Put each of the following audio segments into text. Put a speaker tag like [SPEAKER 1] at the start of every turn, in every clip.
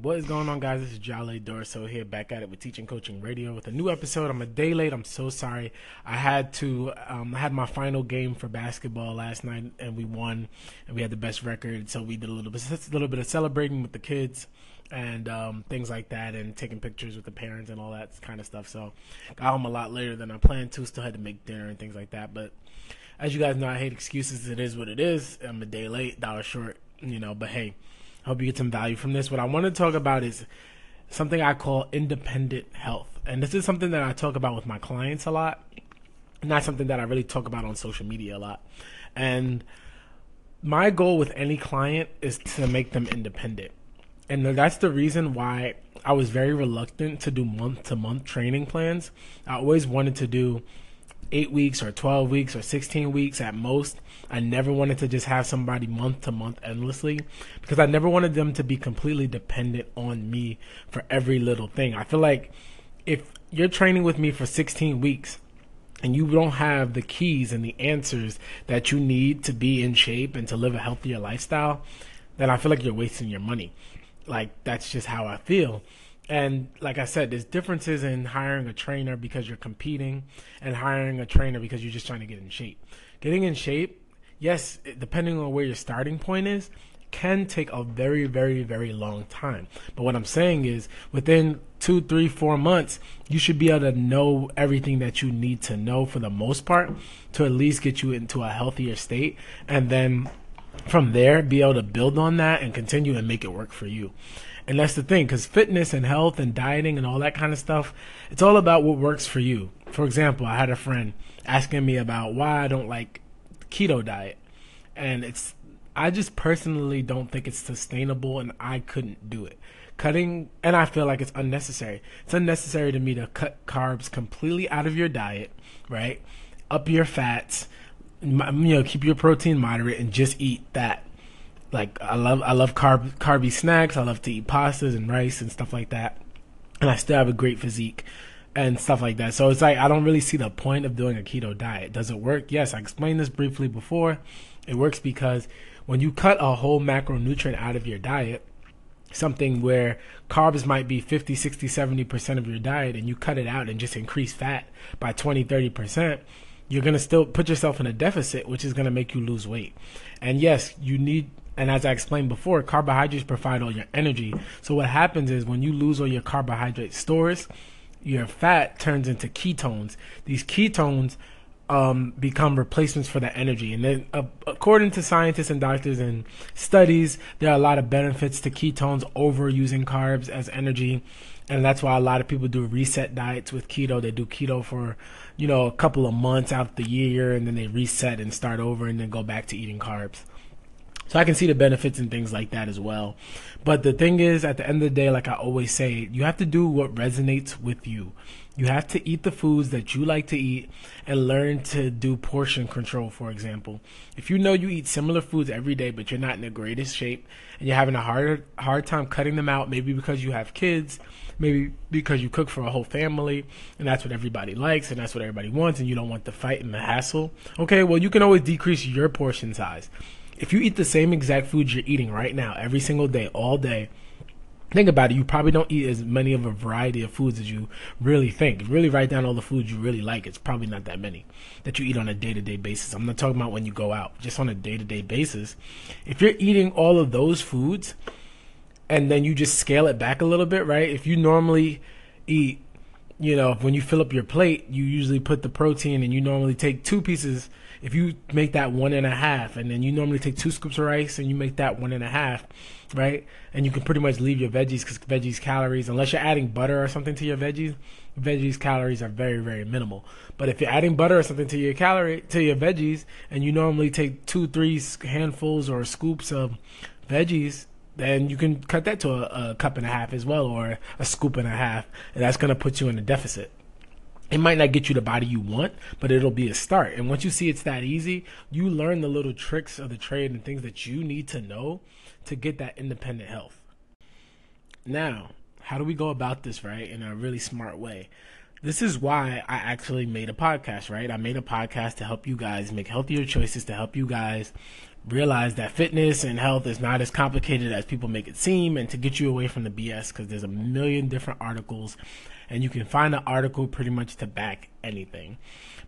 [SPEAKER 1] What is going on, guys? This is Jale Dorso here, back at it with Teaching Coaching Radio with a new episode. I'm a day late. I'm so sorry. I had to. Um, I had my final game for basketball last night, and we won, and we had the best record. So we did a little bit, a little bit of celebrating with the kids and um, things like that, and taking pictures with the parents and all that kind of stuff. So got home a lot later than I planned to. Still had to make dinner and things like that. But as you guys know, I hate excuses. It is what it is. I'm a day late, dollar short, you know. But hey hope you get some value from this. What I want to talk about is something I call independent health. And this is something that I talk about with my clients a lot, not something that I really talk about on social media a lot. And my goal with any client is to make them independent. And that's the reason why I was very reluctant to do month to month training plans. I always wanted to do eight weeks or 12 weeks or 16 weeks at most. I never wanted to just have somebody month to month endlessly because I never wanted them to be completely dependent on me for every little thing. I feel like if you're training with me for 16 weeks and you don't have the keys and the answers that you need to be in shape and to live a healthier lifestyle, then I feel like you're wasting your money. Like that's just how I feel. And like I said, there's differences in hiring a trainer because you're competing and hiring a trainer because you're just trying to get in shape. Getting in shape, yes, depending on where your starting point is, can take a very, very, very long time. But what I'm saying is within two, three, four months, you should be able to know everything that you need to know for the most part to at least get you into a healthier state. And then from there, be able to build on that and continue and make it work for you. And that's the thing, because fitness and health and dieting and all that kind of stuff, it's all about what works for you. For example, I had a friend asking me about why I don't like keto diet. And it's, I just personally don't think it's sustainable and I couldn't do it. Cutting, and I feel like it's unnecessary. It's unnecessary to me to cut carbs completely out of your diet, right? Up your fats, you know, keep your protein moderate and just eat that like I love I love carb carby snacks. I love to eat pastas and rice and stuff like that. And I still have a great physique and stuff like that. So it's like I don't really see the point of doing a keto diet. Does it work? Yes, I explained this briefly before. It works because when you cut a whole macronutrient out of your diet, something where carbs might be 50, 60, 70% of your diet and you cut it out and just increase fat by 20, 30%, you're going to still put yourself in a deficit, which is going to make you lose weight. And yes, you need and as I explained before, carbohydrates provide all your energy. So what happens is when you lose all your carbohydrate stores, your fat turns into ketones. These ketones um, become replacements for the energy. And then, uh, according to scientists and doctors and studies, there are a lot of benefits to ketones over using carbs as energy. And that's why a lot of people do reset diets with keto. They do keto for, you know, a couple of months out of the year, and then they reset and start over and then go back to eating carbs. So I can see the benefits and things like that as well. But the thing is, at the end of the day, like I always say, you have to do what resonates with you. You have to eat the foods that you like to eat and learn to do portion control, for example. If you know you eat similar foods every day, but you're not in the greatest shape and you're having a hard, hard time cutting them out, maybe because you have kids, maybe because you cook for a whole family and that's what everybody likes and that's what everybody wants and you don't want the fight and the hassle. Okay, well, you can always decrease your portion size if you eat the same exact food you're eating right now every single day, all day, think about it. You probably don't eat as many of a variety of foods as you really think. Really write down all the foods you really like. It's probably not that many that you eat on a day to day basis. I'm not talking about when you go out, just on a day to day basis. If you're eating all of those foods and then you just scale it back a little bit, right? If you normally eat, you know, when you fill up your plate, you usually put the protein and you normally take two pieces if you make that one and a half, and then you normally take two scoops of rice and you make that one and a half, right? And you can pretty much leave your veggies because veggies calories, unless you're adding butter or something to your veggies, veggies calories are very very minimal. But if you're adding butter or something to your calorie to your veggies, and you normally take two three handfuls or scoops of veggies, then you can cut that to a, a cup and a half as well, or a scoop and a half, and that's going to put you in a deficit it might not get you the body you want, but it'll be a start. And once you see it's that easy, you learn the little tricks of the trade and things that you need to know to get that independent health. Now, how do we go about this, right, in a really smart way? This is why I actually made a podcast, right? I made a podcast to help you guys make healthier choices, to help you guys realize that fitness and health is not as complicated as people make it seem and to get you away from the BS because there's a million different articles and you can find an article pretty much to back anything.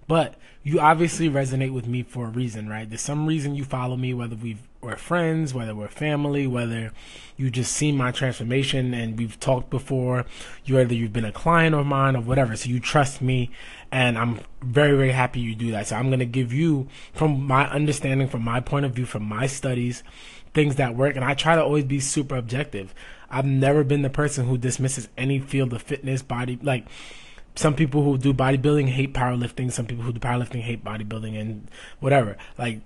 [SPEAKER 1] But you obviously resonate with me for a reason, right? There's some reason you follow me, whether we are friends, whether we're family, whether you just seen my transformation and we've talked before. You either you've been a client of mine or whatever, so you trust me, and I'm very very happy you do that. So I'm gonna give you, from my understanding, from my point of view, from my studies, things that work, and I try to always be super objective. I've never been the person who dismisses any field of fitness, body, like some people who do bodybuilding hate powerlifting. Some people who do powerlifting hate bodybuilding and whatever. Like,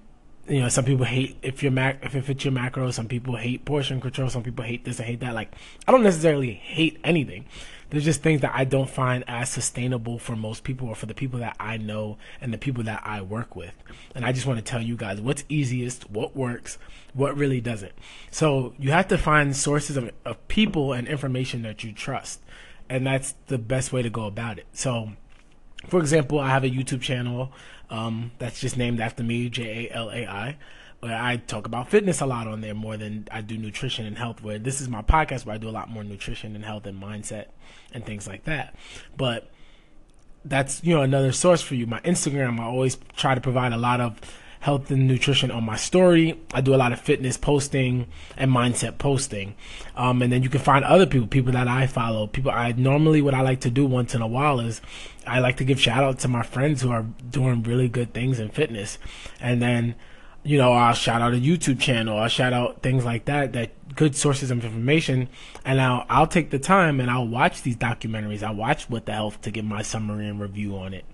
[SPEAKER 1] you know, some people hate if you're mac if it fits your macro. Some people hate portion control. Some people hate this and hate that. Like, I don't necessarily hate anything. There's just things that I don't find as sustainable for most people or for the people that I know and the people that I work with. And I just want to tell you guys what's easiest, what works, what really doesn't. So you have to find sources of, of people and information that you trust and that's the best way to go about it. So, for example, I have a YouTube channel um, that's just named after me, J A L A I, where I talk about fitness a lot on there more than I do nutrition and health. Where this is my podcast where I do a lot more nutrition and health and mindset and things like that. But that's you know another source for you. My Instagram, I always try to provide a lot of health and nutrition on my story. I do a lot of fitness posting and mindset posting. Um, and then you can find other people, people that I follow. People I normally what I like to do once in a while is I like to give shout out to my friends who are doing really good things in fitness. And then, you know, I'll shout out a YouTube channel, I'll shout out things like that, that good sources of information. And I'll, I'll take the time and I'll watch these documentaries. I watch What the Health to give my summary and review on it.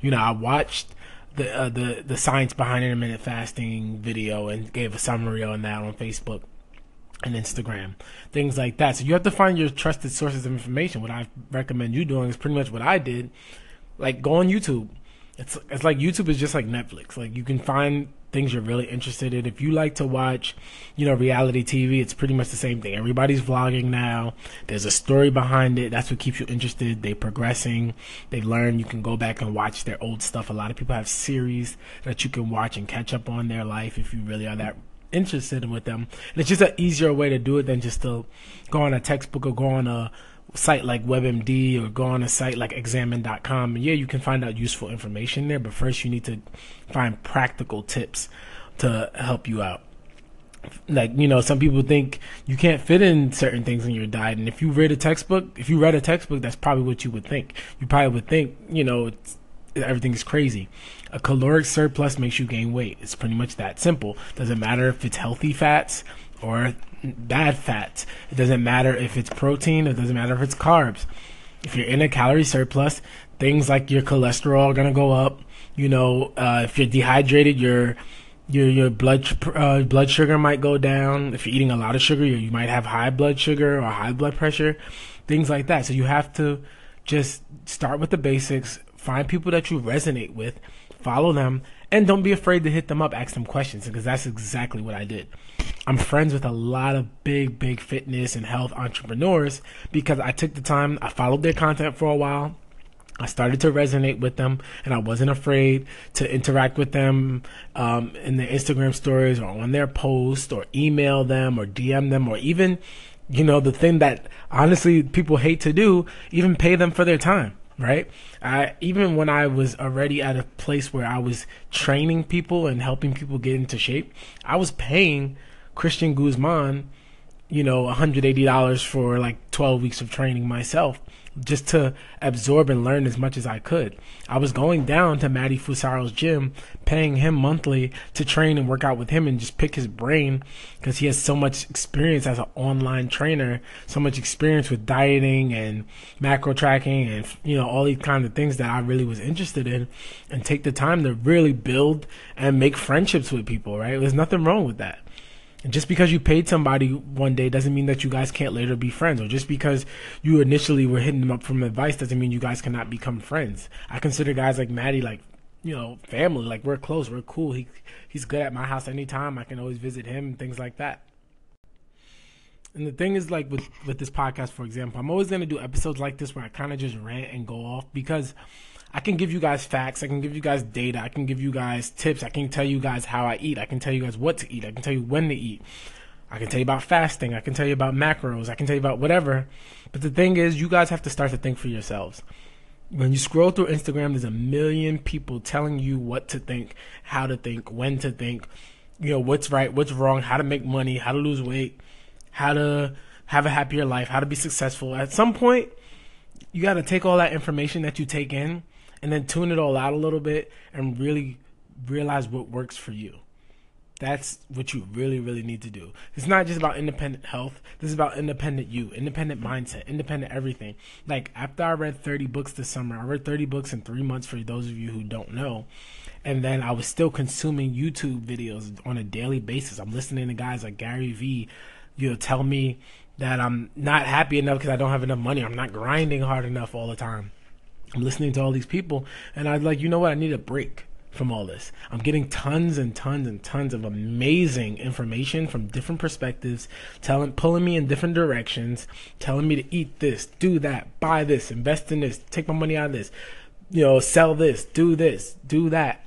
[SPEAKER 1] You know, I watched the uh, the the science behind intermittent fasting video and gave a summary on that on Facebook and Instagram, things like that. So you have to find your trusted sources of information. What I recommend you doing is pretty much what I did. Like go on YouTube. It's it's like YouTube is just like Netflix. Like you can find things you're really interested in. If you like to watch, you know, reality TV, it's pretty much the same thing. Everybody's vlogging now. There's a story behind it. That's what keeps you interested. They're progressing. They learn. You can go back and watch their old stuff. A lot of people have series that you can watch and catch up on their life if you really are that interested with them. And it's just an easier way to do it than just to go on a textbook or go on a site like WebMD or go on a site like examine.com. And yeah, you can find out useful information there, but first you need to find practical tips to help you out. Like, you know, some people think you can't fit in certain things in your diet. And if you read a textbook, if you read a textbook, that's probably what you would think. You probably would think, you know, everything is crazy. A caloric surplus makes you gain weight. It's pretty much that simple. Doesn't matter if it's healthy fats or bad fats. It doesn't matter if it's protein. It doesn't matter if it's carbs. If you're in a calorie surplus, things like your cholesterol are gonna go up. You know, uh, if you're dehydrated, your your your blood uh, blood sugar might go down. If you're eating a lot of sugar, you, you might have high blood sugar or high blood pressure, things like that. So you have to just start with the basics. Find people that you resonate with, follow them, and don't be afraid to hit them up, ask them questions, because that's exactly what I did. I'm friends with a lot of big, big fitness and health entrepreneurs because I took the time, I followed their content for a while. I started to resonate with them, and I wasn't afraid to interact with them um, in their Instagram stories or on their posts or email them or DM them or even, you know, the thing that honestly people hate to do, even pay them for their time right? I even when I was already at a place where I was training people and helping people get into shape, I was paying Christian Guzman, you know, $180 for like 12 weeks of training myself just to absorb and learn as much as I could. I was going down to Matty Fusaro's gym, paying him monthly to train and work out with him and just pick his brain because he has so much experience as an online trainer, so much experience with dieting and macro tracking and you know all these kind of things that I really was interested in and take the time to really build and make friendships with people, right? There's nothing wrong with that. Just because you paid somebody one day doesn't mean that you guys can't later be friends. Or just because you initially were hitting them up from advice doesn't mean you guys cannot become friends. I consider guys like Matty like, you know, family. Like we're close, we're cool. He he's good at my house anytime. I can always visit him and things like that. And the thing is, like with with this podcast, for example, I'm always gonna do episodes like this where I kind of just rant and go off because I can give you guys facts. I can give you guys data. I can give you guys tips. I can tell you guys how I eat. I can tell you guys what to eat. I can tell you when to eat. I can tell you about fasting. I can tell you about macros. I can tell you about whatever. But the thing is, you guys have to start to think for yourselves. When you scroll through Instagram, there's a million people telling you what to think, how to think, when to think, you know, what's right, what's wrong, how to make money, how to lose weight, how to have a happier life, how to be successful. At some point, you got to take all that information that you take in and then tune it all out a little bit and really realize what works for you. That's what you really, really need to do. It's not just about independent health. This is about independent you, independent mindset, independent everything. Like after I read 30 books this summer, I read 30 books in three months for those of you who don't know. And then I was still consuming YouTube videos on a daily basis. I'm listening to guys like Gary Vee, you know, tell me that I'm not happy enough because I don't have enough money. I'm not grinding hard enough all the time. I'm listening to all these people, and I'd like, you know what? I need a break from all this. I'm getting tons and tons and tons of amazing information from different perspectives, telling, pulling me in different directions, telling me to eat this, do that, buy this, invest in this, take my money out of this, you know, sell this, do this, do that,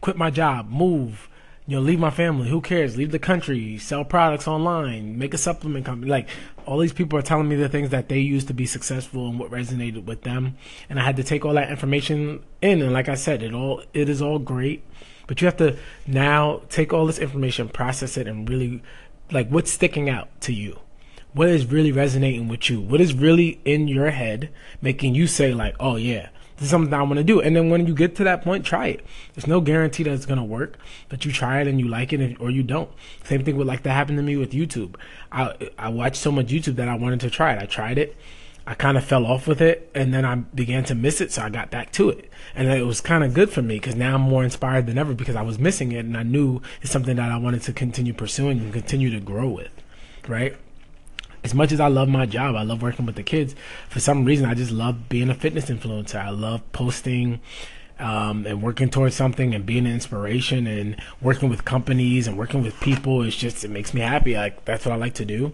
[SPEAKER 1] quit my job, move, you know, leave my family. Who cares? Leave the country, sell products online, make a supplement company. Like all these people are telling me the things that they used to be successful and what resonated with them. And I had to take all that information in. And like I said, it all it is all great, but you have to now take all this information, process it, and really like what's sticking out to you. What is really resonating with you? What is really in your head making you say like, "Oh yeah, this is something I want to do. And then when you get to that point, try it. There's no guarantee that it's going to work, but you try it and you like it or you don't. Same thing would like that happen to me with YouTube. I, I watched so much YouTube that I wanted to try it. I tried it. I kind of fell off with it and then I began to miss it. So I got back to it. And it was kind of good for me because now I'm more inspired than ever because I was missing it and I knew it's something that I wanted to continue pursuing and continue to grow with. Right as much as I love my job, I love working with the kids. For some reason, I just love being a fitness influencer. I love posting um, and working towards something and being an inspiration and working with companies and working with people. It's just it makes me happy. Like that's what I like to do.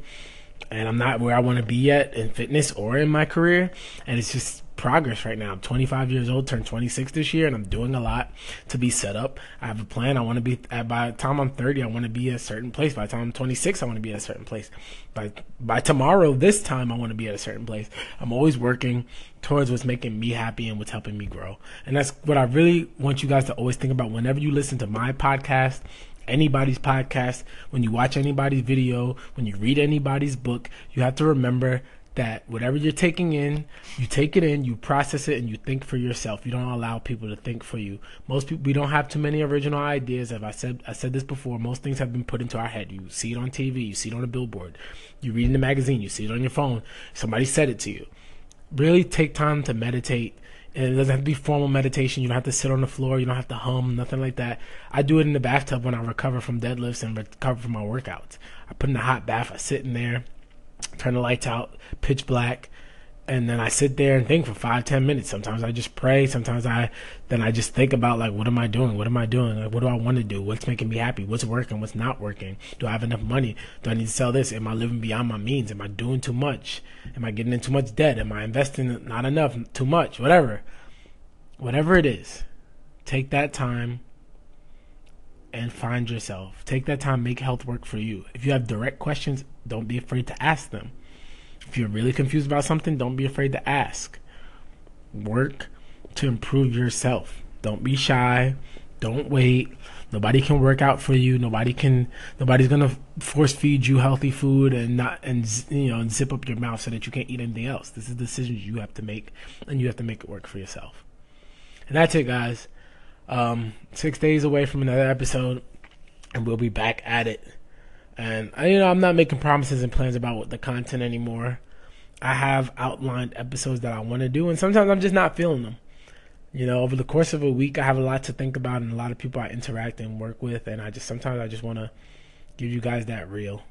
[SPEAKER 1] And I'm not where I want to be yet in fitness or in my career. And it's just progress right now. I'm 25 years old, turned 26 this year, and I'm doing a lot to be set up. I have a plan. I want to be at, by the time I'm 30, I want to be at a certain place. By the time I'm 26, I want to be at a certain place. By by tomorrow, this time, I want to be at a certain place. I'm always working towards what's making me happy and what's helping me grow. And that's what I really want you guys to always think about whenever you listen to my podcast anybody's podcast, when you watch anybody's video, when you read anybody's book, you have to remember that whatever you're taking in, you take it in, you process it, and you think for yourself. You don't allow people to think for you. Most people, we don't have too many original ideas. As I said, I said this before. Most things have been put into our head. You see it on TV, you see it on a billboard, you read in the magazine, you see it on your phone. Somebody said it to you. Really take time to meditate. And it doesn't have to be formal meditation. You don't have to sit on the floor. You don't have to hum, nothing like that. I do it in the bathtub when I recover from deadlifts and recover from my workouts. I put in a hot bath. I sit in there turn the lights out, pitch black, and then I sit there and think for five, ten minutes. Sometimes I just pray. Sometimes I then I just think about like, what am I doing? What am I doing? Like, what do I want to do? What's making me happy? What's working? What's not working? Do I have enough money? Do I need to sell this? Am I living beyond my means? Am I doing too much? Am I getting in too much debt? Am I investing not enough? Too much? Whatever. Whatever it is, take that time and find yourself. Take that time, make health work for you. If you have direct questions, don't be afraid to ask them. If you're really confused about something, don't be afraid to ask. Work to improve yourself. Don't be shy. Don't wait. Nobody can work out for you. Nobody can. Nobody's gonna force feed you healthy food and not and you know and zip up your mouth so that you can't eat anything else. This is decisions you have to make, and you have to make it work for yourself. And that's it, guys. Um, six days away from another episode, and we'll be back at it. And you know, I'm not making promises and plans about the content anymore. I have outlined episodes that I want to do, and sometimes I'm just not feeling them. You know, over the course of a week, I have a lot to think about and a lot of people I interact and work with, and I just sometimes I just want to give you guys that real.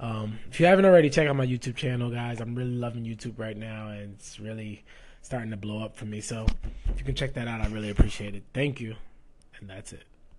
[SPEAKER 1] Um, if you haven't already, check out my YouTube channel, guys. I'm really loving YouTube right now, and it's really starting to blow up for me. So if you can check that out, I really appreciate it. Thank you. And that's it.